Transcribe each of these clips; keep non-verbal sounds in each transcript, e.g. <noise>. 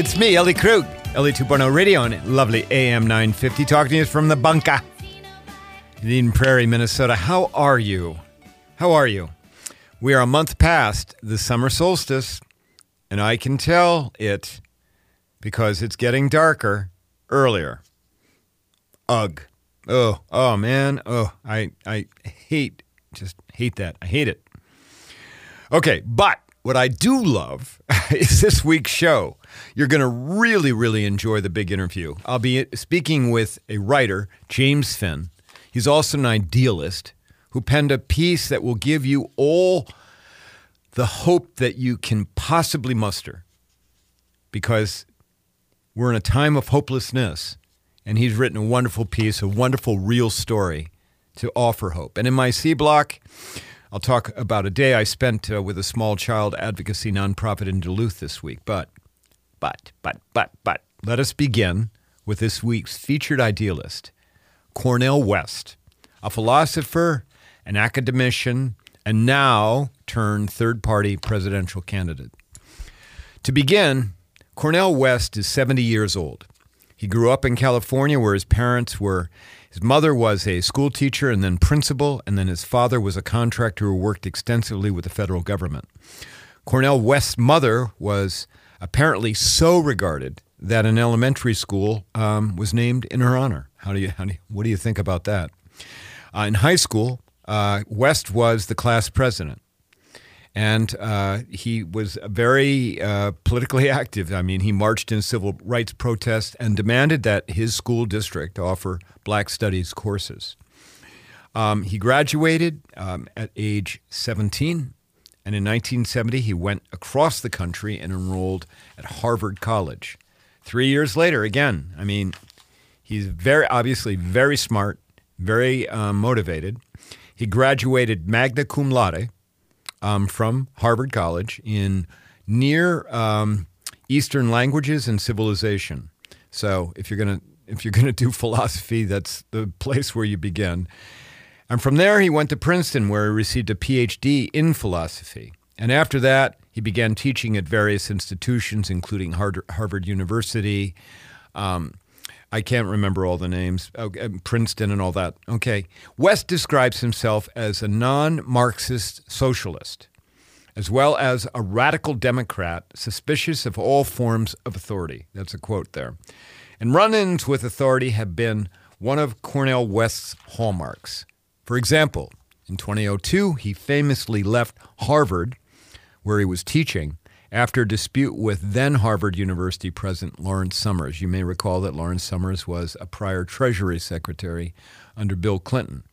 It's me, Ellie Krug, Ellie 2.0 Radio on lovely AM 950, talking to you from the bunker in Prairie, Minnesota. How are you? How are you? We are a month past the summer solstice, and I can tell it because it's getting darker earlier. Ugh. Oh, oh man. Oh, I I hate just hate that. I hate it. Okay, but what I do love <laughs> is this week's show. You're going to really, really enjoy the big interview. I'll be speaking with a writer, James Finn. He's also an idealist who penned a piece that will give you all the hope that you can possibly muster because we're in a time of hopelessness. And he's written a wonderful piece, a wonderful real story to offer hope. And in my C block, I'll talk about a day I spent uh, with a small child advocacy nonprofit in Duluth this week. But, but, but, but, but, let us begin with this week's featured idealist, Cornel West, a philosopher, an academician, and now turned third party presidential candidate. To begin, Cornel West is 70 years old. He grew up in California where his parents were his mother was a school teacher and then principal, and then his father was a contractor who worked extensively with the federal government. Cornel West's mother was apparently so regarded that an elementary school um, was named in her honor. How do you, how do you, what do you think about that? Uh, in high school, uh, West was the class president. And uh, he was very uh, politically <laughs> active. I mean, he marched in civil rights protests and demanded that his school district offer black studies courses. Um, he graduated um, at age 17, and in 1970 he went across the country and enrolled at Harvard College. Three years later, again, I mean, he's very obviously very smart, very uh, motivated. He graduated magna cum laude um, from Harvard College in near um, Eastern languages and civilization. So if you're gonna if you're gonna do <laughs> philosophy, that's the place where you begin. And from there, he went to Princeton, where he received a PhD in philosophy. And after that, he began teaching at various institutions, including Harvard University. Um, I can't remember all the names, oh, Princeton and all that. Okay. West describes himself as a non Marxist socialist, as well as a radical Democrat suspicious of all forms of authority. That's a quote there. And run ins with authority have been one of Cornel West's hallmarks. For example, in 2002, he famously left Harvard, where he was teaching, after a dispute with then Harvard University President Lawrence Summers. You may recall that Lawrence Summers was a prior Treasury Secretary under Bill Clinton.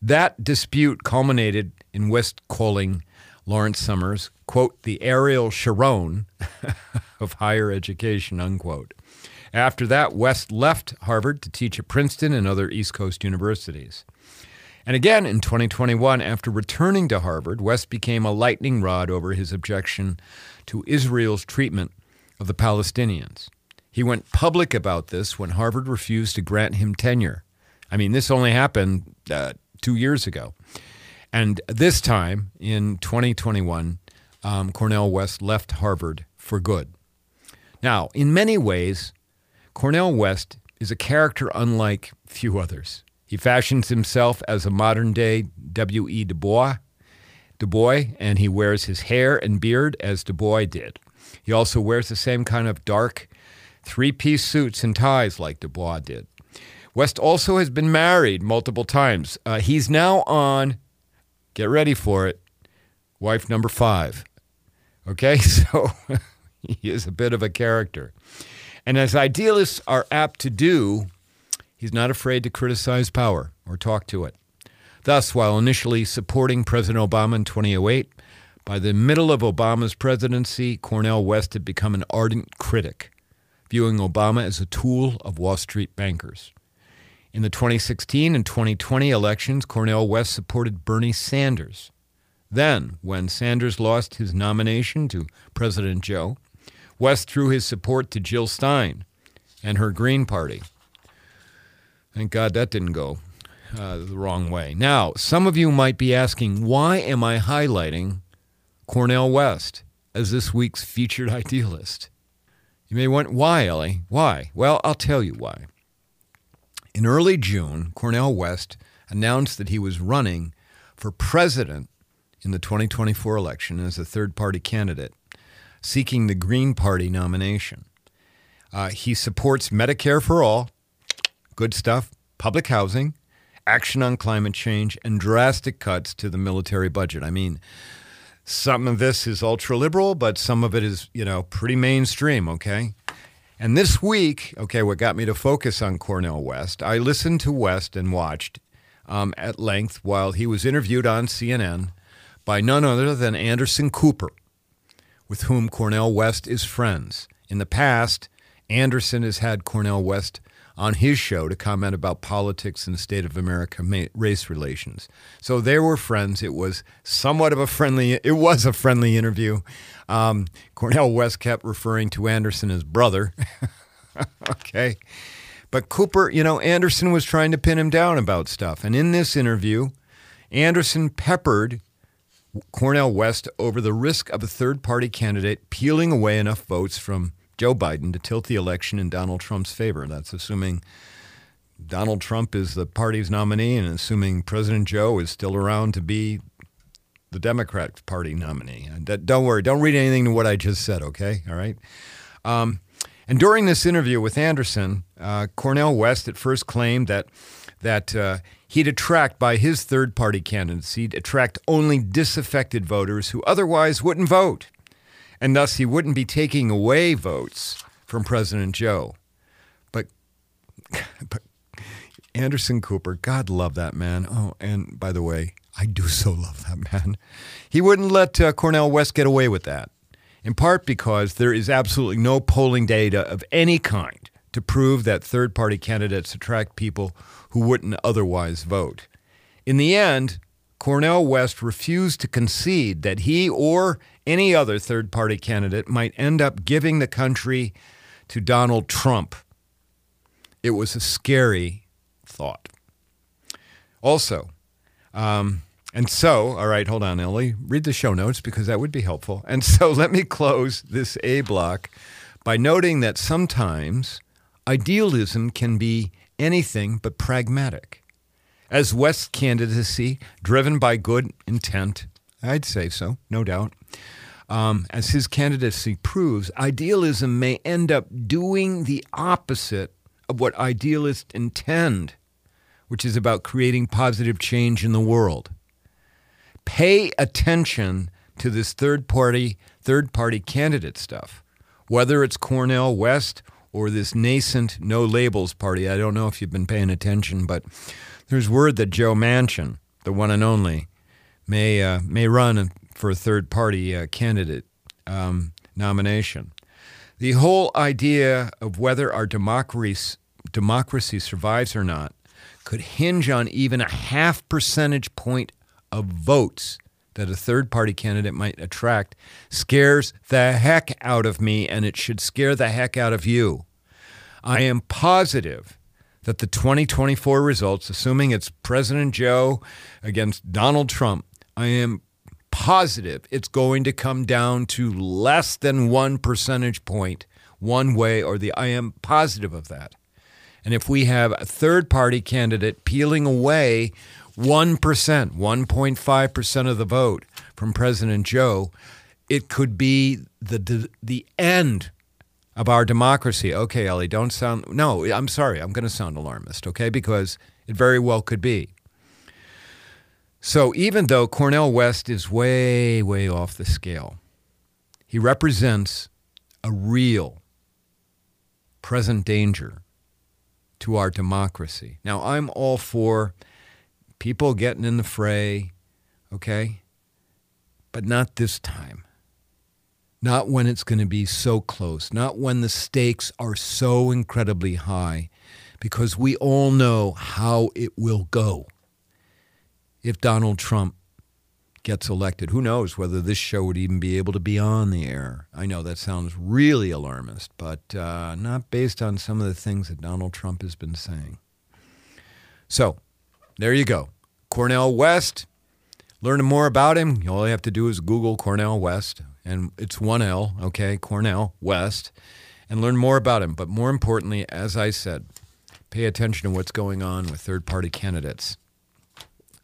That dispute culminated in West calling Lawrence Summers, quote, the Ariel Sharon <laughs> of higher education, unquote. After that, West left Harvard to teach at Princeton and other East Coast universities. And again in 2021, after returning to Harvard, West became a lightning rod over his objection to Israel's treatment of the Palestinians. He went public about this when Harvard refused to grant him tenure. I mean, this only happened uh, two years ago. And this time in 2021, um, Cornel West left Harvard for good. Now, in many ways, Cornel West is a character unlike few others. He fashions himself as a modern day W.E. Du Bois, Du Bois, and he wears his hair and beard as Du Bois did. He also wears the same kind of dark three piece suits and ties like Du Bois did. West also has been married multiple times. Uh, he's now on, get ready for it, wife number five. Okay, <laughs> so he is a bit of a character. And as idealists are apt to do, he's not afraid to criticize power or talk to it. Thus, while initially supporting President Obama in 2008, by the middle of Obama's presidency, Cornel West had become an ardent critic, viewing Obama as a tool of Wall Street bankers. In the 2016 and 2020 elections, Cornel West supported Bernie Sanders. Then, when Sanders lost his nomination to President Joe, West threw his support to Jill Stein and her Green Party. Thank God that didn't go uh, the wrong way. Now, some of you might be asking, why am I highlighting Cornel West as this week's featured <laughs> idealist? You may want, why, Ellie? Why? Well, I'll tell you why. In early June, Cornel West announced that he was running for president in the 2024 election as a third party candidate, seeking the Green Party nomination. Uh, he supports Medicare for all, good stuff, public housing, action on climate change, and drastic cuts to the military budget. I mean, some of this is ultra liberal, but some of it is, you know, pretty mainstream, okay? And this week, okay, what got me to focus on Cornel West, I listened to West and watched um, at length while he was interviewed on CNN by none other than Anderson Cooper, with whom Cornel West is friends. In the past, Anderson has had Cornel West on his show to comment about politics and the state of America race relations. So they were friends. It was somewhat of a friendly. It was a friendly interview. Um, Cornel West kept referring to Anderson as brother. <laughs> okay. But Cooper, you know, Anderson was trying to pin him down about stuff. And in this interview, Anderson peppered Cornel West over the risk of a third party candidate peeling away enough votes from Joe Biden to tilt the election in Donald Trump's favor. That's assuming Donald Trump is the party's nominee and assuming President Joe is still around to be the Democrat Party nominee. Don't worry, don't read anything to what I just said, okay? All right. Um, and during this interview with Anderson, uh, Cornel West at first claimed that that uh, he'd attract by his third party candidacy, attract only disaffected voters who otherwise wouldn't vote and thus he wouldn't be taking away votes from President Joe. But, <laughs> but Anderson Cooper, God love that man. Oh, and by the way, I do so <laughs> love that man. He wouldn't let uh, Cornel West get away with that, in part because there is absolutely no polling data of any kind to prove that third party candidates attract people who wouldn't otherwise vote. In the end, Cornel West refused to concede that he or any other third party candidate might end up giving the country to Donald Trump. It was a scary thought. Also, um, and so, all right, hold on, Ellie. Read the show notes because that would be helpful. <laughs> And so let me close this A block by noting that sometimes idealism can be anything but pragmatic. As West's candidacy, driven by good intent, I'd say so, no doubt, um, as his candidacy proves, idealism may end up doing the opposite of what idealists intend, which is about creating positive change in the world. Pay attention to this third party third party candidate stuff, whether it's Cornel West or this nascent no labels party. I don't know if you've been paying attention, but there's word that Joe Manchin, the one and only, may uh, may run for a third party uh, candidate um, nomination. The whole idea of whether our democracy, democracy survives or not could hinge on even a half percentage point of votes that a third party candidate might attract scares the heck out of me, and it should scare the heck out of you. I am positive that the 2024 results, assuming it's President Joe against Donald Trump, I am positive it's going to come down to less than one percentage point one way or the I am positive of that. And if we have a third party candidate peeling away 1%, 1.5% of the vote from President Joe, it could be the, the, the end of our democracy. Okay, Ellie, don't sound, no, I'm sorry, I'm going to sound alarmist, okay, because it very well could be. So even though Cornel West is way, way off the scale, he represents a real present danger to our democracy. Now, I'm all for people getting in the fray, okay? But not this time. Not when it's going to be so close, not when the stakes are so incredibly high, because we all know how it will go if Donald Trump gets elected. Who knows whether this show would even be able to be on the air? I know that sounds really alarmist, but uh, not based on some of the things that Donald Trump has been saying. So, there you go. Cornel West. Learn more about him, all you have to do is Google Cornel West, and it's one L, okay? Cornel West, and learn more about him. But more importantly, as I said, pay attention to what's going on with third party candidates.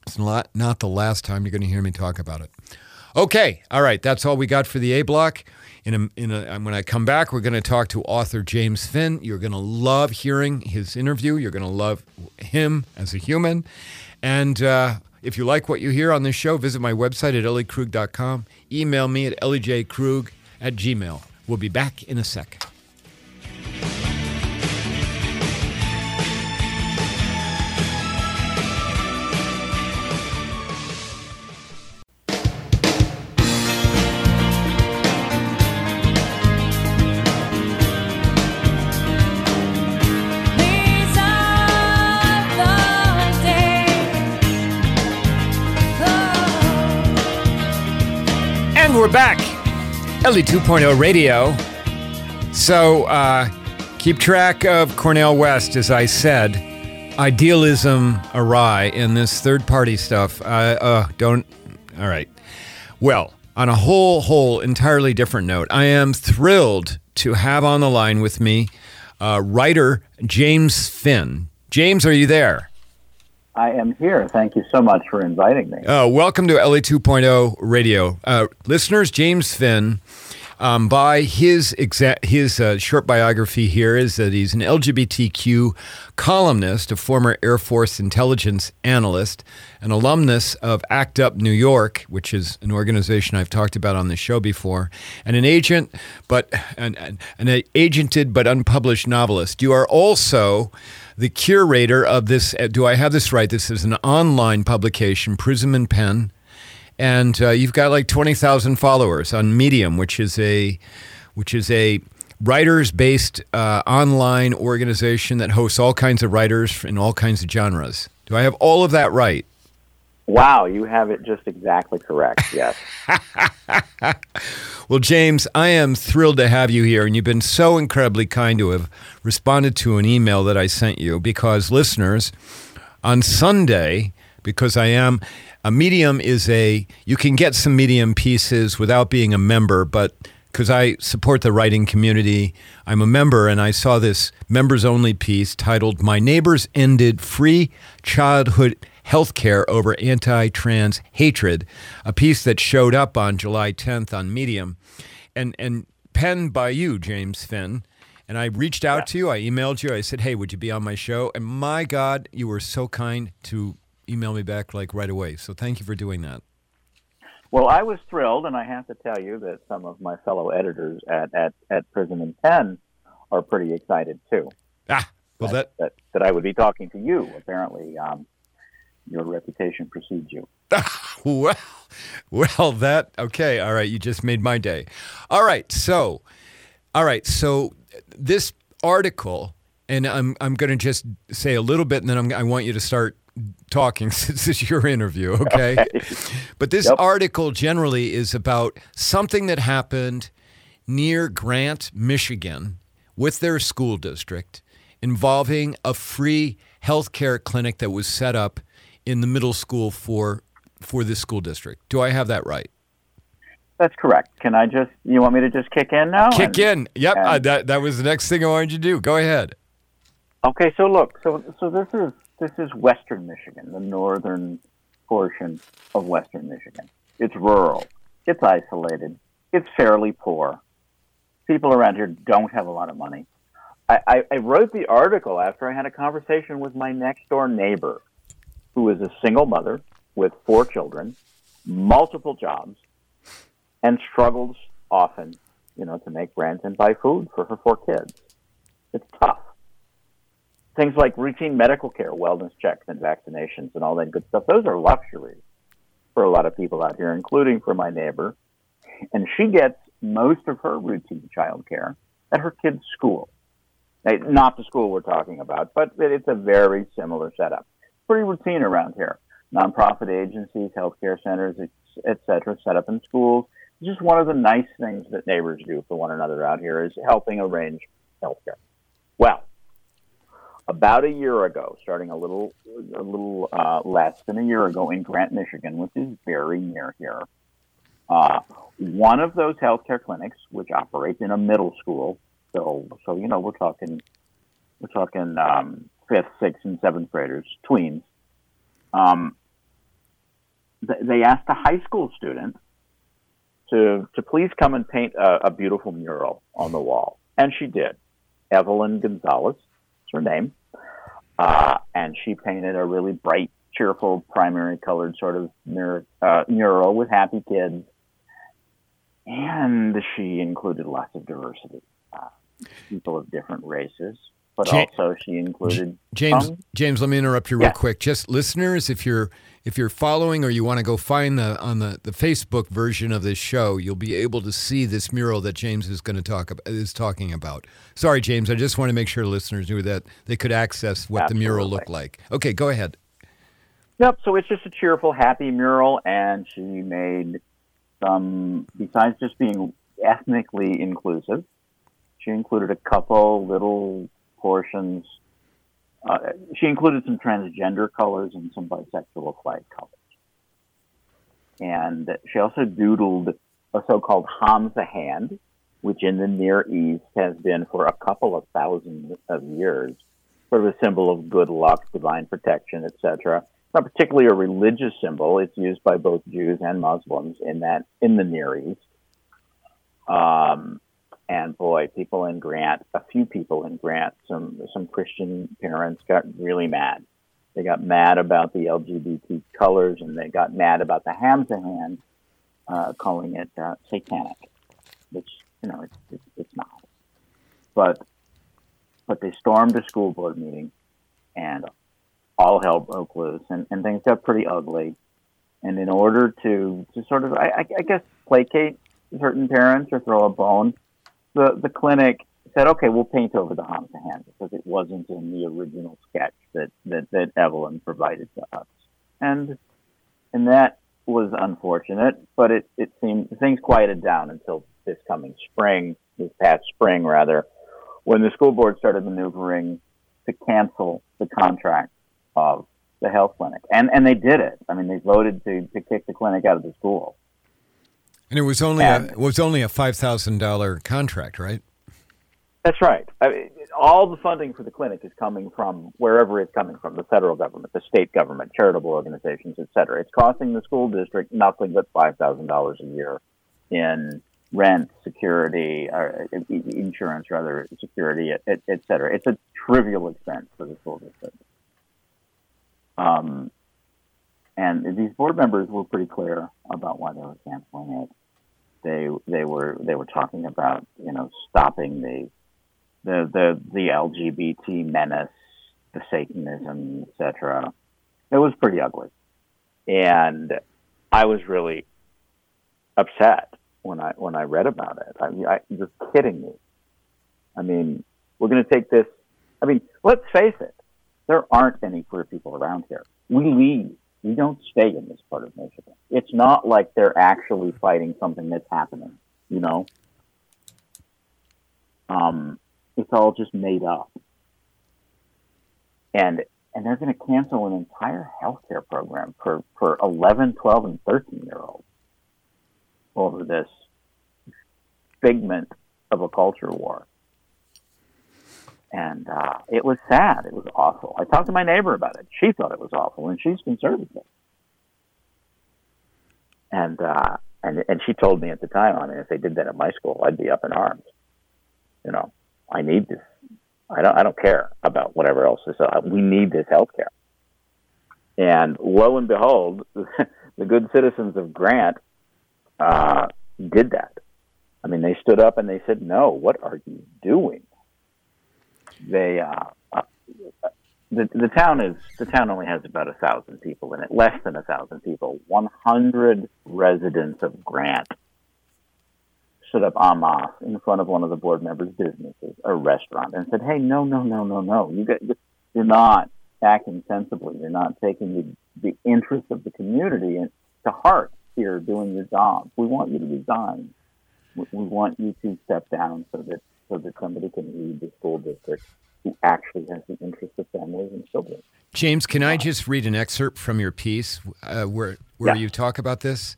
It's not, not the last time you're going to hear me talk about it. Okay, all right, that's all we got for the A block. In a, in a, when I come back, we're going to talk to author James Finn. You're going to love hearing his interview. You're going to love him as a human. And uh, if you like what you hear on this show, visit my website at elliekrug.com. Email me at elliejkrug at gmail. We'll be back in a sec. Ellie 2.0 Radio. So uh, keep track of Cornel West, as I said. Idealism awry in this third party stuff. Uh, uh, don't. All right. Well, on a whole, whole, entirely different note, I am thrilled to have on the line with me uh, writer James Finn. James, are you there? I am here. Thank you so much for inviting me. Uh, welcome to Ellie 2.0 Radio. Uh, listeners, James Finn, um, by his exa- his uh, short biography here is that he's an LGBTQ columnist, a former Air Force intelligence analyst, an alumnus of ACT UP New York, which is an organization I've talked about on the show before, and an agent, but an, an, an agented but unpublished novelist. You are also the curator of this. Uh, do I have this right? This is an online publication, Prism and Pen, and uh, you've got like twenty thousand followers on Medium, which is a which is a writers-based uh, online organization that hosts all kinds of writers in all kinds of genres. Do I have all of that right? Wow, you have it just exactly correct. Yes. <laughs> well, James, I am thrilled to have you here, and you've been so incredibly kind to have responded to an email that I sent you because listeners, on Sunday, because I am a medium is a you can get some medium pieces without being a member, but because I support the writing community, I'm a member, and I saw this members only piece titled "My Neighbors Ended Free Childhood." Healthcare over anti trans hatred, a piece that showed up on July 10th on Medium and, and penned by you, James Finn. And I reached out yeah. to you. I emailed you. I said, hey, would you be on my show? And my God, you were so kind to email me back like right away. So thank you for doing that. Well, I was thrilled, and I have to tell you that some of my fellow editors at, at, at Prism and Pen are pretty excited too. Ah, well, that, that, that, that I would be talking to you. Apparently, um, your reputation precedes you. <laughs> well, well, that okay. All right, you just made my day. All right, so, all right, so this article, and I'm I'm going to just say a little bit, and then I'm, i want you to start talking <laughs> since this is your interview, <laughs> okay? okay. But this yep. article generally is about something that happened near Grant, Michigan, with their school district involving a free healthcare clinic that was set up in the middle school for for this school district. Do I have that right? That's correct. Can I just? You want me to just kick in now? Kick and, in. Yep. And, uh, that that was the next thing I wanted you to do. Go ahead. Okay. So look. So so this is this is Western Michigan, the northern portion of Western Michigan. It's rural. It's isolated. It's fairly poor. People around here don't have a lot of money. I, I, I wrote the article after I had a conversation with my next door neighbor who is a single mother with four children, multiple jobs, and struggles often, you know, to make rent and buy food for her four kids. It's tough. Things like routine medical care, wellness checks, and vaccinations, and all that good stuff, those are luxuries for a lot of people out here, including for my neighbor. And she gets most of her routine child care at her kid's school. Not the school we're talking about, but it's a very similar setup pretty routine around here. Nonprofit agencies, healthcare centers, et cetera, set up in schools. Just one of the nice things that neighbors do for one another out here is helping arrange healthcare. Well, about a year ago, starting a little a little uh, less than a year ago in Grant, Michigan, which is very near here. Uh, one of those healthcare clinics, which operates in a middle school, so so you know we're talking we're talking um, fifth, sixth, and seventh graders, tweens. Um, th- they asked a high school student to to please come and paint a, a beautiful mural on the wall, and she did. Evelyn Gonzalez, is her name, uh, and she painted a really bright, cheerful, primary colored sort of mirror, uh, mural with happy kids, and she included lots of diversity, uh, people of different races, but Ja- also she included James, James, let me interrupt you real Yeah. quick. Just listeners, if you're if you're following or you want to go find the on the, the Facebook version of this show, you'll be able to see this mural that James is going to talk about, is talking about. Sorry, James, I just want to make sure listeners knew that they could access what the mural looked like. Okay, go ahead. Yep. So it's just a cheerful, happy mural, and she made some. Besides just being ethnically inclusive, she included a couple little portions. Uh, she included some transgender colors and some bisexual flag colors, and she also doodled a so-called Hamza hand, which in the Near East has been for a couple of thousand of years sort of a symbol of good luck, divine protection, etc not particularly a religious symbol. It's used by both Jews and Muslims in that in the Near East. Um, and boy, people in Grant, a few people in Grant, some some Christian parents got really mad. They got mad about the LGBT colors, and they got mad about the Hamza hand, uh, calling it uh, satanic, which you know it's, it's it's not. But but they stormed a school board meeting, and all hell broke loose and, and things got pretty ugly. And in order to, to sort of, I I guess, placate certain parents or throw a bone, the, the clinic said, okay, we'll paint over the Hamza hand because it wasn't in the original sketch that, that, that Evelyn provided to us. And, and that was unfortunate, but it, it seemed things quieted down until this coming spring, this past spring rather, when the school board started maneuvering to cancel the contract of the health clinic. And and they did it. I mean, they voted to, to kick the clinic out of the school. And it was only And- a it was only a five thousand dollar contract, right? That's right. I mean, all the funding for the clinic is coming from wherever it's coming from, the federal government, the state government, charitable organizations, et cetera. It's costing the school district nothing but $5,000 a year in rent, security, uh, insurance, rather, security, et, et cetera. It's a trivial expense for the school district. Um, and these board members were pretty clear about why they were canceling it. They they were they were talking about you know stopping the the the the LGBT menace, the Satanism, etc. It was pretty ugly, and I was really upset when I when I read about it. I mean, I, you're kidding me. I mean, we're going to take this. I mean, let's face it. There aren't any queer people around here. We leave. We don't stay in this part of Michigan. It's not like they're actually fighting something that's happening. You know. Um, it's all just made up. And and they're going to cancel an entire healthcare program for, for 11, 12, and 13 year olds over this figment of a culture war. And uh, it was sad. It was awful. I talked to my neighbor about it. She thought it was awful, and she's conservative. And uh, and and she told me at the time, I mean, if they did that at my school, I'd be up in arms. You know, I need this. I don't. I don't care about whatever else is. Uh, we need this health care. And lo and behold, <laughs> the good citizens of Grant uh, did that. I mean, they stood up and they said, "No, what are you doing?" They uh, uh, the the town is the town only has about a thousand people in it, less than a thousand people. One hundred residents of Grant stood up en masse in front of one of the board members' businesses, a restaurant, and said, "Hey, no, no, no, no, no! You get, you're not acting sensibly. You're not taking the, the interests of the community to heart here, doing your job. We want you to resign. We want you to step down so that so that somebody can lead the school district who actually has the interest of families and children. James, can I just read an excerpt from your piece uh, where where Yeah. you talk about this?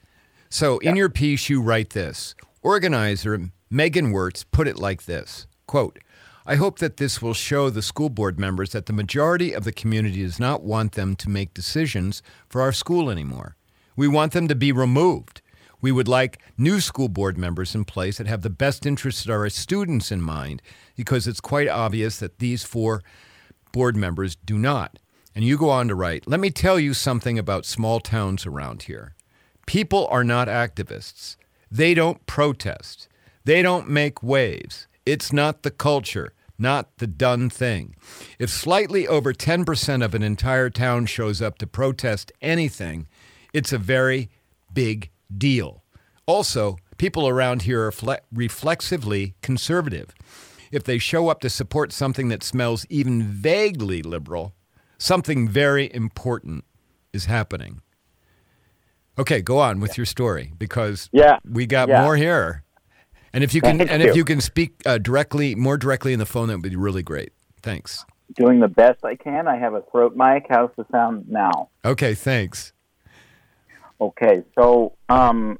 So, in Yeah. your piece, you write this. Organizer Megan Wirtz put it like this: "Quote: I hope that this will show the school board members that the majority of the community does not want them to make decisions for our school anymore. We want them to be removed. We would like new school board members in place that have the best interests of our students in mind, because it's quite obvious that these four board members do not. And you go on to write, let me tell you something about small towns around here. People are not activists. They don't protest. They don't make waves. It's not the culture, not the done thing. If slightly over 10% of an entire town shows up to protest anything, it's a very big deal. Also, people around here are fle- reflexively conservative. If they show up to support something that smells even vaguely liberal, something very important is happening. Okay, go on with your story because Yeah, we got yeah. more here. And if you can, Thank and if you. you can speak uh, directly, more directly in the phone, that would be really great. Thanks. Doing the best I can. I have a throat mic. How's the sound now? Okay, thanks. Okay, so um,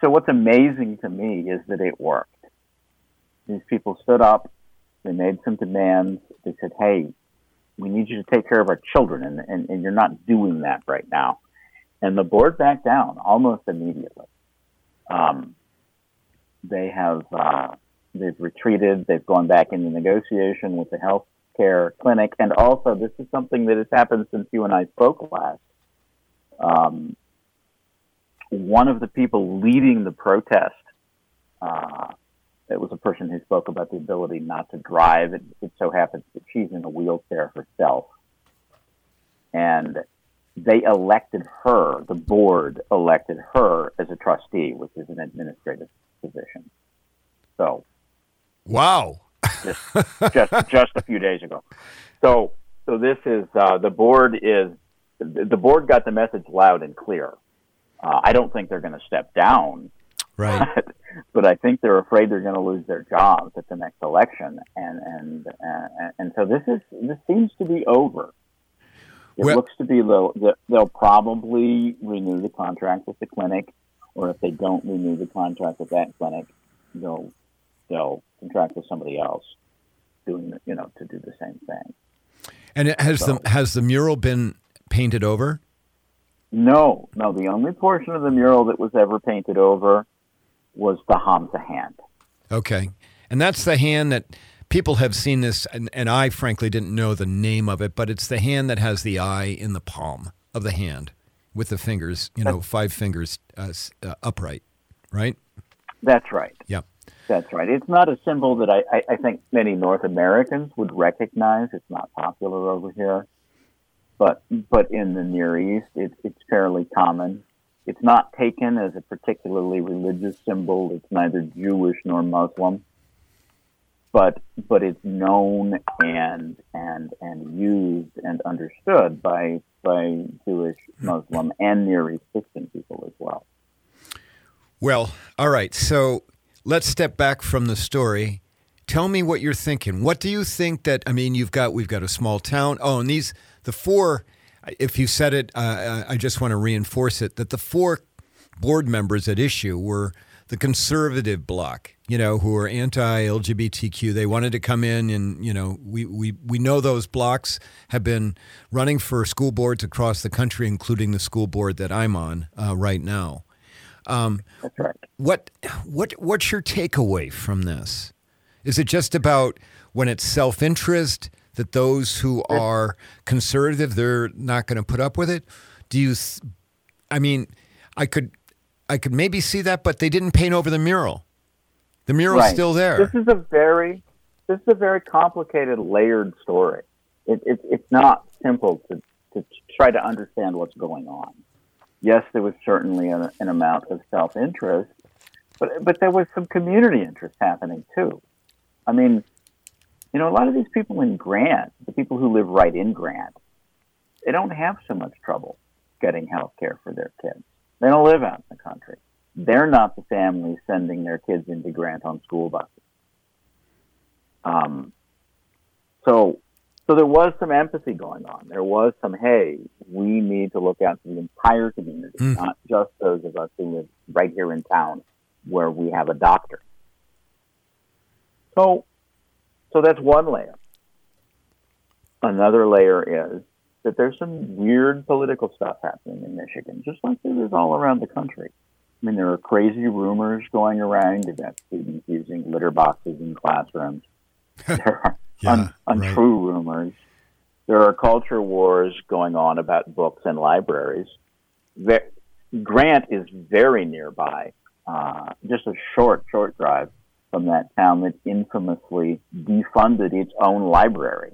so what's amazing to me is that it worked. These people stood up, they made some demands. They said, "Hey, we need you to take care of our children, and, and, and you're not doing that right now." And the board backed down almost immediately. Um, they have uh, they've retreated. They've gone back into negotiation with the health care clinic, and also this is something that has happened since you and I spoke last um, one of the people leading the protest, uh, it was a person who spoke about the ability not to drive. It, it so happens that she's in a wheelchair herself. And they elected her, the board elected her as a trustee, which is an administrative position. So Wow. just just a few days ago. So so this is uh, the board is the board got the message loud and clear. Uh, I don't think they're going to step down, Right. but, <laughs> but I think they're afraid they're going to lose their jobs at the next election, and and uh, and so this is this seems to be over. It Well- looks to be they'll they'll probably renew the contract with the clinic, or if they don't renew the contract with that clinic, they'll they'll contract with somebody else doing you know to do the same thing. And it has So- the has the mural been painted over? No, no. The only portion of the mural that was ever painted over was the Hamza hand. Okay. And that's the hand that people have seen this, and, and I frankly didn't know the name of it, but it's the hand that has the eye in the palm of the hand with the fingers, you know, five fingers uh, uh, upright, right? That's right. Yep. That's right. It's not a symbol that I, I, I think many North Americans would recognize. It's not popular over here, but but in the Near East, it, it's fairly common. It's not taken as a particularly religious symbol. It's neither Jewish nor Muslim, but but it's known and and and used and understood by by Jewish, Muslim, and Near East Christian people as well. Well, all right. So let's step back from the story. Tell me what you're thinking. What do you think that? I mean, you've got we've got a small town. Oh, and these the four. If you said it, uh, I just want to reinforce it that the four board members at issue were the conservative bloc. You know, who are anti-LGBTQ. They wanted to come in, and you know, we we we know those blocks have been running for school boards across the country, including the school board that I'm on uh, right now. That's right. What what what's your takeaway from this? Is it just about when it's self-interest that those who are conservative they're not going to put up with it? Do you th- I mean, I could I could maybe see that but they didn't paint over the mural. The mural's Right. still there. This is a very this is a very complicated, layered story. It, it, it's not simple to, to try to understand what's going on. Yes, there was certainly an, an amount of self interest, but but there was some community interest happening too. I mean, you know, a lot of these people in Grant, the people who live right in Grant, they don't have so much trouble getting health care for their kids. They don't live out in the country. They're not the families sending their kids into Grant on school buses. Um, so, so there was some empathy going on. There was some, hey, we need to look out for the entire community, Mm. not just those of us who live right here in town where we have a doctor. So, so that's one layer. Another layer is that there's some weird political stuff happening in Michigan, just like there is all around the country. I mean, there are crazy rumors going around about students using litter boxes in classrooms. <laughs> There are Yeah, un- untrue rumors. There are culture wars going on about books and libraries. Ve- Grant is very nearby, uh, just a short, short drive from that town that infamously defunded its own library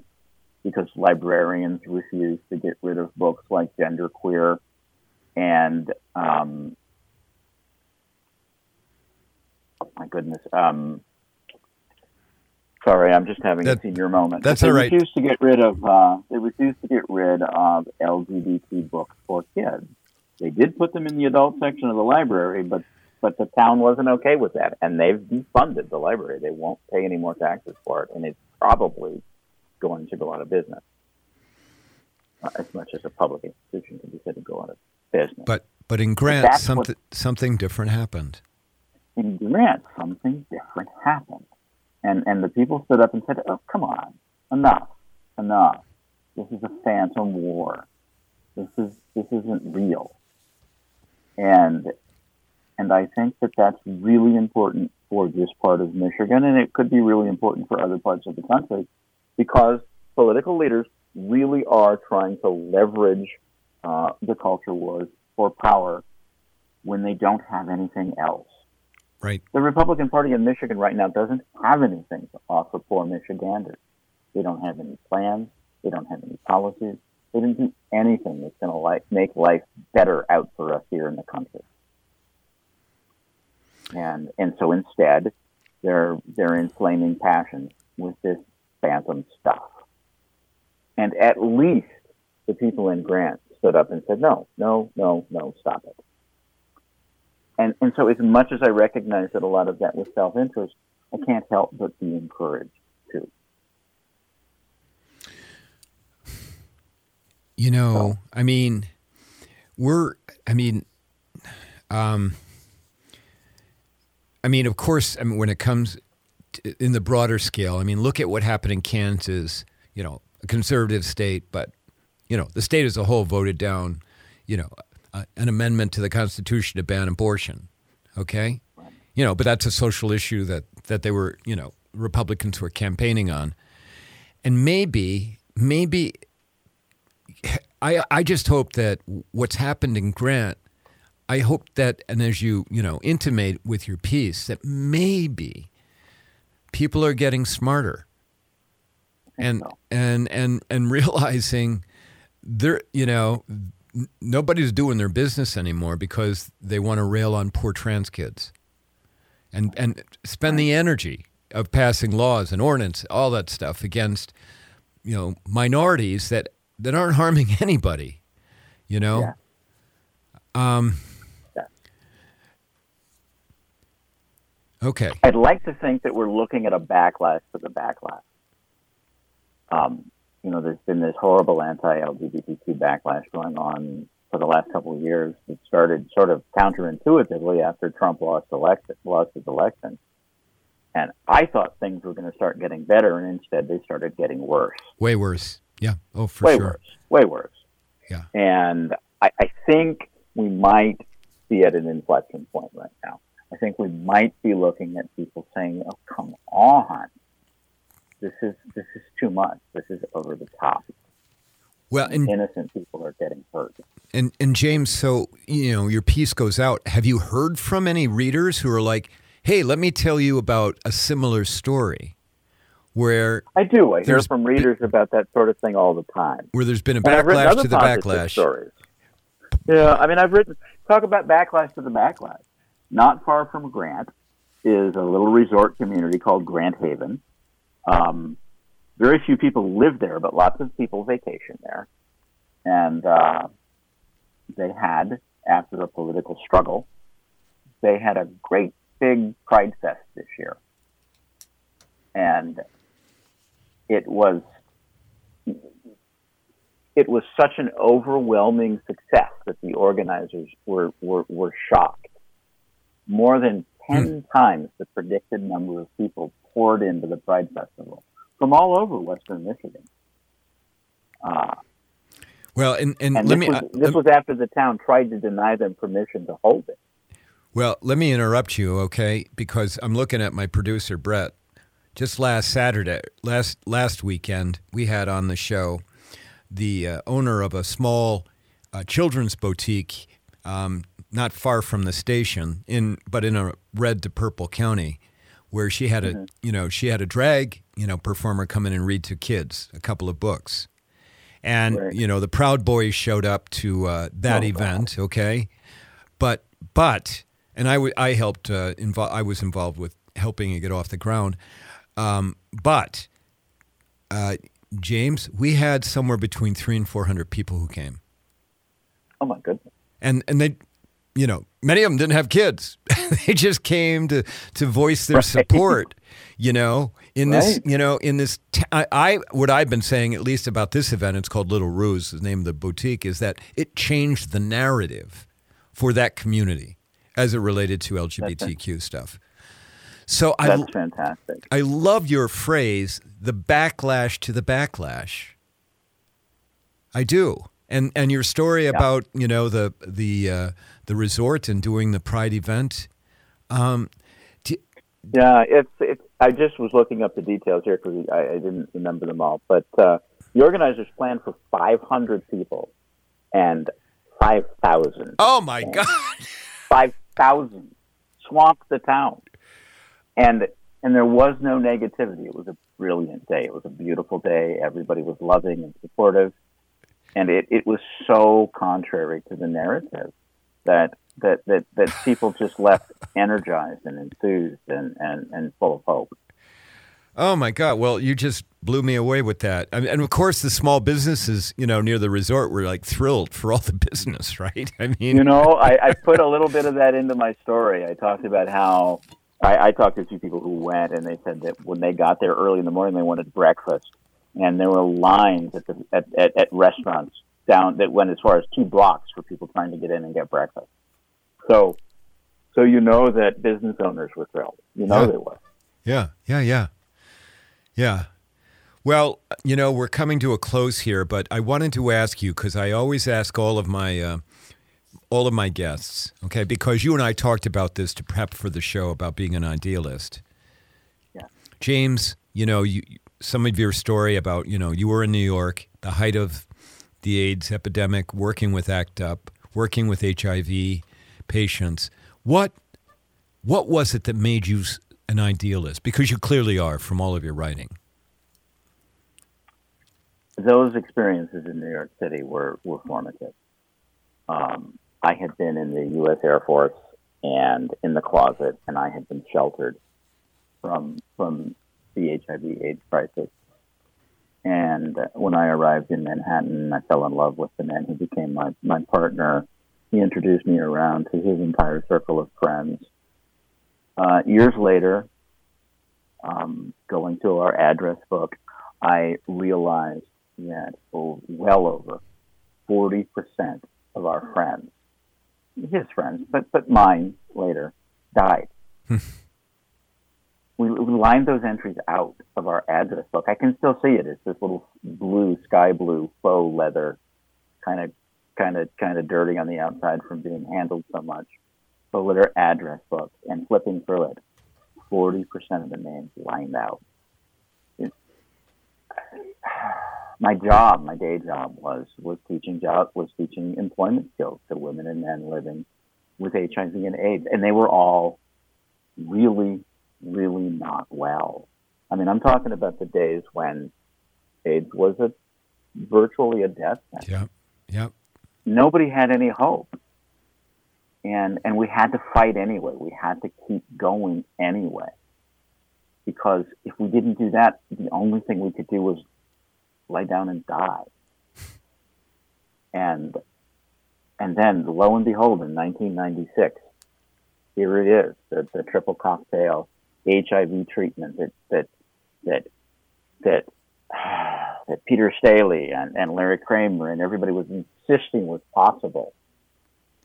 because librarians refused to get rid of books like Genderqueer and, um, oh my goodness, um, sorry, I'm just having That- a senior moment. that's they all right. refused to get rid of, uh, they refused to get rid of LGBT books for kids. They did put them in the adult section of the library, but but the town wasn't okay with that, and they've defunded the library. They won't pay any more taxes for it, and it's probably going to go out of business. Uh, as much as a public institution can be said to go out of business. But but in Grant, what- something something different happened. in Grant, something different happened. And and the people stood up and said, Oh, come on, enough, enough. This is a phantom war. This is this isn't real. And and I think that that's really important for this part of Michigan, and it could be really important for other parts of the country, because political leaders really are trying to leverage uh, the culture wars for power when they don't have anything else. Right. The Republican Party in Michigan right now doesn't have anything to offer poor Michiganders. They don't have any plans. They don't have any policies. They didn't do anything that's going to like make life better out for us here in the country. And and so instead, they're they're inflaming passions with this phantom stuff. And at least the people in Grant stood up and said, "No, no, no, no, stop it." And and so as much as I recognize that a lot of that was self interest, I can't help but be encouraged too. You know, I mean, we're, I mean, um, I mean, of course, I mean, when it comes to, in the broader scale, I mean, look at what happened in Kansas, you know, a conservative state, but, you know, the state as a whole voted down, you know, uh, an amendment to the Constitution to ban abortion. Okay? You know, but that's a social issue that, that they were, you know, Republicans were campaigning on. And maybe, maybe I I just hope that what's happened in Grant, I hope that, and as you you know intimate with your piece, that maybe people are getting smarter, and so. and and and <laughs> realizing they're you know nobody's doing their business anymore because they want to rail on poor trans kids, and and spend the energy of passing laws and ordinance, all that stuff against you know minorities that that aren't harming <laughs> anybody you know Yeah. um okay I'd like to think that we're looking at a backlash to the backlash. Um, you know, there's been this horrible anti-LGBTQ backlash going on for the last couple of years. It started sort of counterintuitively after Trump lost election, lost his election, and I thought things were going to start getting better, and instead they started getting worse. way worse yeah oh for way sure worse, way worse. Yeah. And I, I think we might be at an inflection point right now. I think we might be looking at people saying, "Oh, come on, this is this is too much. This is over the top. well and Innocent people are getting hurt." and and James so you know your piece goes out have you heard from any readers who are like hey let me tell you about a similar story where I do. I hear from readers about that sort of thing all the time. where there's been a And I've written backlash to the backlash Stories. Yeah, I mean, I've written talk about backlash to the backlash. Not far from Grant is a little resort community called Grand Haven. Um, very few people live there, but lots of people vacation there. And uh, they had, after the political struggle, they had a great big Pride Fest this year. And it was it was such an overwhelming success that the organizers were were, were shocked. More than ten hmm. times the predicted number of people poured into the Pride Festival from all over Western Michigan. Uh, well, and, and, and let this me. Was, this was after the town tried to deny them permission to hold it. Well, let me interrupt you, okay? Because I'm looking at my producer Brett. Just last Saturday, last last weekend, we had on the show the uh, owner of a small uh, children's boutique, um, not far from the station, in but in a red to purple county, where she had a mm-hmm. you know she had a drag you know performer come in and read to kids a couple of books, and right. you know the Proud Boys showed up to uh, that oh, event, okay, but but and I, w- I helped uh, invo- I was involved with helping it get off the ground, um, but. Uh, James, we had somewhere between three and four hundred people who came. Oh my goodness! And and they you know, many of them didn't have kids. <laughs> they just came to to voice their support. You know, in right. this, you know, in this, t- I, I what I've been saying at least about this event. It's called Little Ruse. The name of the boutique is that it changed the narrative for that community as it related to LGBTQ stuff. So that's I, fantastic. I love your phrase, the backlash to the backlash. I do and and your story yeah. about you know the the uh, the resort and doing the Pride event. Um, you, yeah, it's it's. I just was looking up the details here because I, I, didn't remember them all. But uh, the organizers planned for 500 people and 5,000. Oh my God! <laughs> 5,000 swamped the town, and and there was no negativity. It was a brilliant day. It was a beautiful day. Everybody was loving and supportive and it, it was so contrary to the narrative that that that, that people just left energized and enthused and, and, and full of hope. Oh my God! Well, you just blew me away with that. I mean, and of course, the small businesses, you know, near the resort were like thrilled for all the <laughs> business, right? I mean, you know, I, I put a little bit of that into my story. I talked about how I, I talked to a few people who went, and they said that when they got there early in the morning, they wanted breakfast, and there were lines at the at, at, at restaurants down that went as far as two blocks for people trying to get in and get breakfast. So, so you know that business owners were thrilled. You know yeah. they were. Yeah, yeah, yeah, yeah. Well, you know, we're coming to a close here, but I wanted to ask you because I always ask all of my uh, all of my guests, okay, because you and I talked about this to prep for the show about being an idealist. Yeah. James, you know, you some of your story about, you know, you were in New York, the height of the AIDS epidemic, working with ACT UP, working with HIV patients. What what was it that made you an idealist? Because you clearly are from all of your writing. Those experiences in New York City were, were formative. Um, I had been in the U.S. Air Force and in the closet, and I had been sheltered from from the HIV/AIDS crisis. And when I arrived in Manhattan, I fell in love with the man who became my, my partner. He introduced me around to his entire circle of friends. Uh, years later, um, going through our address book, I realized that well over 40% of our friends, his friends, but, but mine later, died. <laughs> we, we lined those entries out of our address book. I can still see it. It's this little blue, sky blue faux leather, kind of, kind of, kind of dirty on the outside from being handled so much. With our address book and flipping through it, forty percent of the names lined out. <sighs> My job, my day job was was teaching job was teaching employment skills to women and men living with HIV and AIDS, and they were all really really not well. I mean, I'm talking about the days when AIDS was a virtually a death sentence. Yeah, yeah. Nobody had any hope, and and we had to fight anyway. We had to keep going anyway, because if we didn't do that, the only thing we could do was lay down and die. And and then, lo and behold, in 1996, here it is, the, the triple cocktail HIV treatment that that that that <sighs> that Peter Staley and, and Larry Kramer and everybody was insisting was possible,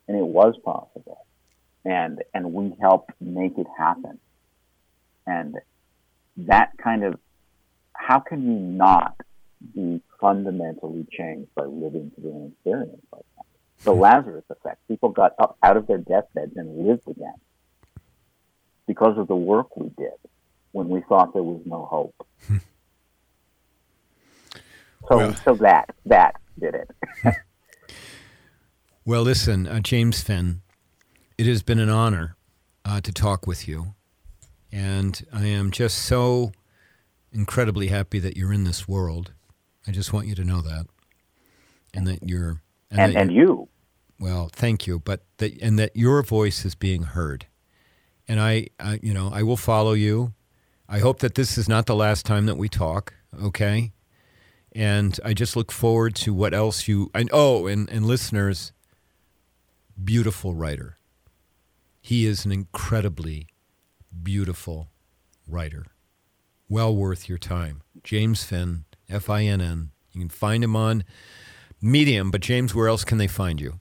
and it was possible, and and we helped make it happen, and that kind of how can you not be fundamentally changed by living through an experience like that? The. Lazarus effect. People got up out of their deathbeds and lived again because of the work we did when we thought there was no hope. <laughs> So, well, so that that did it. <laughs> well, listen, uh, James Finn, it has been an honor uh, to talk with you, and I am just so incredibly happy that you're in this world. I just want you to know that, and that you're and and, that and you. Well, thank you, but that and that your voice is being heard, and I, I, you know, I will follow you. I hope that this is not the last time that we talk. Okay, and I just look forward to what else you. And oh, and and listeners, beautiful writer. He is an incredibly beautiful writer well worth your time. James Finn, F I N N. You can find him on Medium, but James, where else can they find you?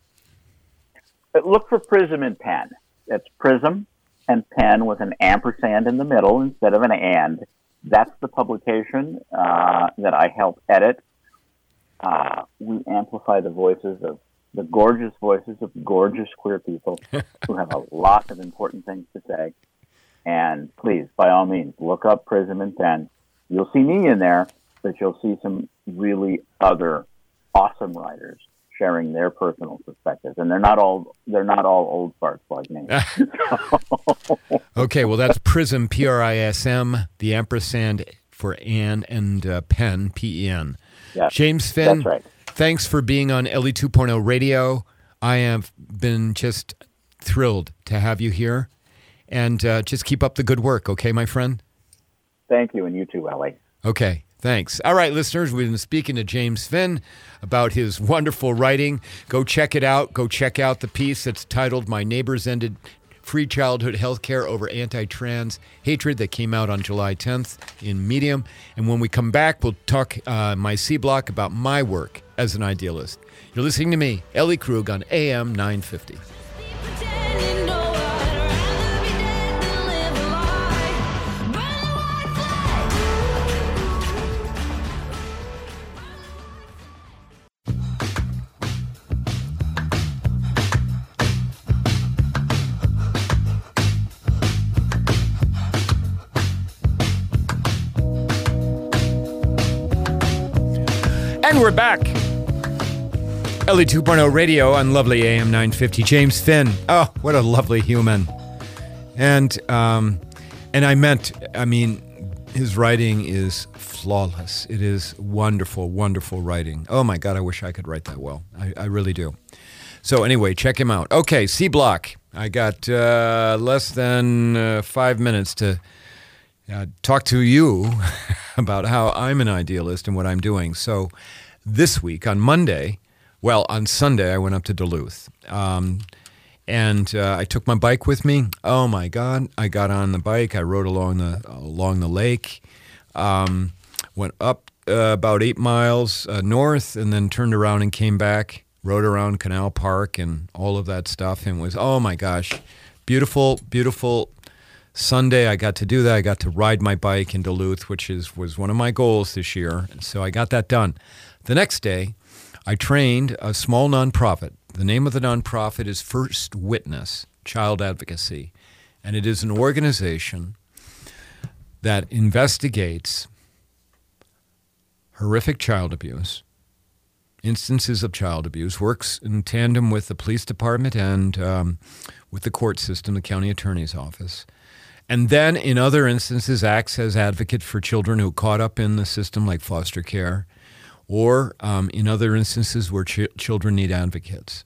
Look for Prism and Pen. That's Prism and Pen with an ampersand in the middle instead of an and. That's the publication uh, that I help edit. Uh, we amplify the voices of the gorgeous voices of gorgeous queer people <laughs> who have a lot of important things to say. And please, by all means, look up Prism and Pen. You'll see me in there, but you'll see some really other awesome writers sharing their personal perspectives, and they're not all they're not all old farts like me. <laughs> <laughs> okay, well that's Prism, P R I S M, the ampersand for Anne and uh, Pen, P E N. Yes, James Finn, that's right. thanks for being on Ellie 2.0 Radio. I have been just thrilled to have you here. And uh, just keep up the good work, okay, my friend? Thank you, and you too, Ellie. Okay, thanks. All right, listeners, we've been speaking to James Finn about his wonderful writing. Go check it out. Go check out the piece that's titled My Neighbors Ended Free Childhood Healthcare Over Anti Trans Hatred that came out on July 10th in Medium. And when we come back, we'll talk uh, my C block about my work as an idealist. You're listening to me, Ellie Krug, on AM 950. Back. Ellie 2.0 radio on lovely AM 950. James Finn. Oh, what a lovely human. And um, and I meant, I mean, his writing is flawless. It is wonderful, wonderful writing. Oh my God, I wish I could write that well. I, I really do. So anyway, check him out. Okay, C Block. I got uh, less than uh, five minutes to uh, talk to you <laughs> about how I'm an idealist and what I'm doing. So this week on Monday, well, on Sunday, I went up to Duluth. Um, and uh, I took my bike with me. Oh my God! I got on the bike. I rode along the along the lake. Um, went up uh, about eight miles uh, north, and then turned around and came back. Rode around Canal Park and all of that stuff, and was oh my gosh, beautiful, beautiful Sunday. I got to do that. I got to ride my bike in Duluth, which is was one of my goals this year. And So I got that done. The next day, I trained a small nonprofit. The name of the nonprofit is First Witness Child Advocacy, and it is an organization that investigates horrific child abuse, instances of child abuse, works in tandem with the police department and um, with the court system, the county attorney's office. And then, in other instances, acts as advocate for children who caught up in the system, like foster care or um, in other instances where ch- children need advocates.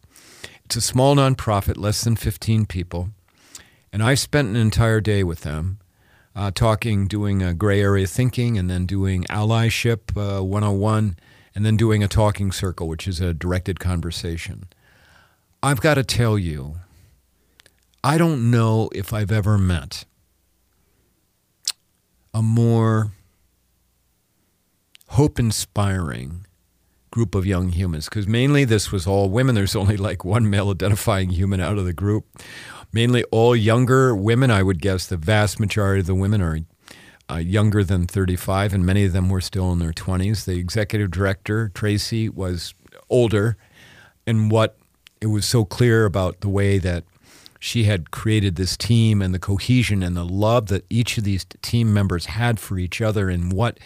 It's a small nonprofit, less than 15 people, and I spent an entire day with them. Uh, talking, doing a gray area thinking, and then doing allyship uh, 101, and then doing a talking circle, which is a directed conversation. I've got to tell you, I don't know if I've ever met a more hope inspiring group of young humans because mainly this was all women. There's only like one male identifying human out of the group. Mainly all younger women. I would guess the vast majority of the women are uh, younger than 35, and many of them were still in their 20s. The executive director, Tracy, was older. And what it was so clear about the way that she had created this team and the cohesion and the love that each of these team members had for each other in what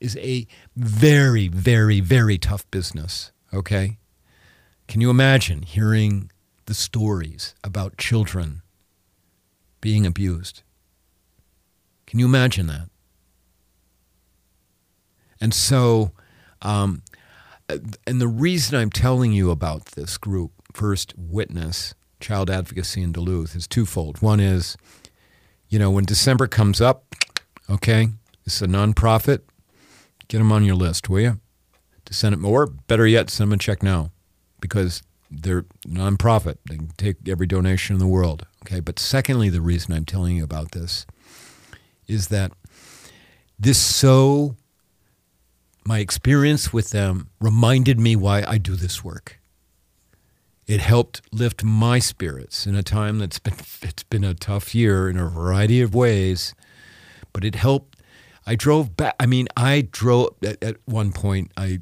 is a very, very, very tough business. Okay? Can you imagine hearing the stories about children being abused? Can you imagine that? And so, um, and the reason I'm telling you about this group, First Witness, child advocacy in Duluth is twofold. One is, you know, when December comes up, okay, it's a nonprofit, get them on your list, will you? To send it, or better yet, send them a check now, because they're nonprofit. They can take every donation in the world. Okay, but secondly, the reason I'm telling you about this is that this so my experience with them reminded me why I do this work it helped lift my spirits in a time that's been <laughs> it's been a tough year in a variety of ways but it helped. I drove back i mean i drove at, at one point i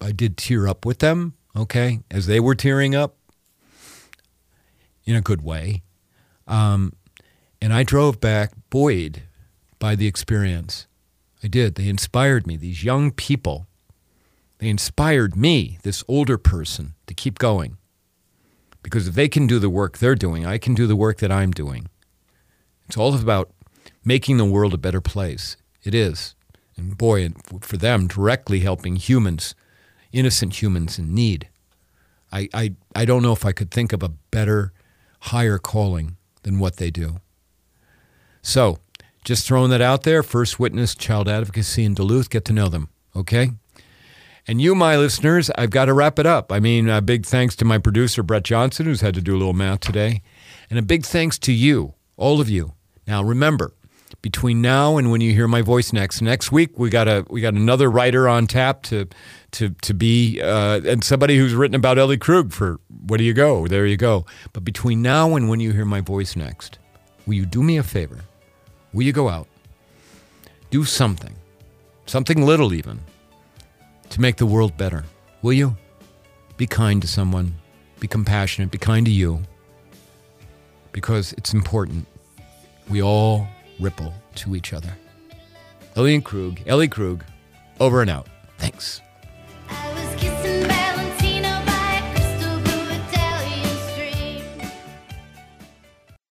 i did tear up with them okay as they were tearing up in a good way. Um, and i drove back buoyed by the experience. I did. They inspired me. These young people they inspired me this older person to keep going because if they can do the work they're doing, I can do the work that I'm doing. It's all about making the world a better place. It is. And boy, for them, directly helping humans, innocent humans in need. I, I, I don't know if I could think of a better, higher calling than what they do. So, just throwing that out there, First Witness Child Advocacy in Duluth, get to know them, okay? And you, my listeners, I've got to wrap it up. I mean, a big thanks to my producer, Brett Johnson, who's had to do a little math today. And a big thanks to you, all of you. Now, remember, between now and when you hear my voice next, next week we got a we got another writer on tap to to to be uh, and somebody who's written about Ellie Krug for where do you go? There you go. But between now and when you hear my voice next, will you do me a favor? Will you go out? Do something, something little even to make the world better. Will you? Be kind to someone. Be compassionate. Be kind to you. Because it's important. We all ripple to each other. Ellie and Krug, Ellie Krug, over and out. Thanks.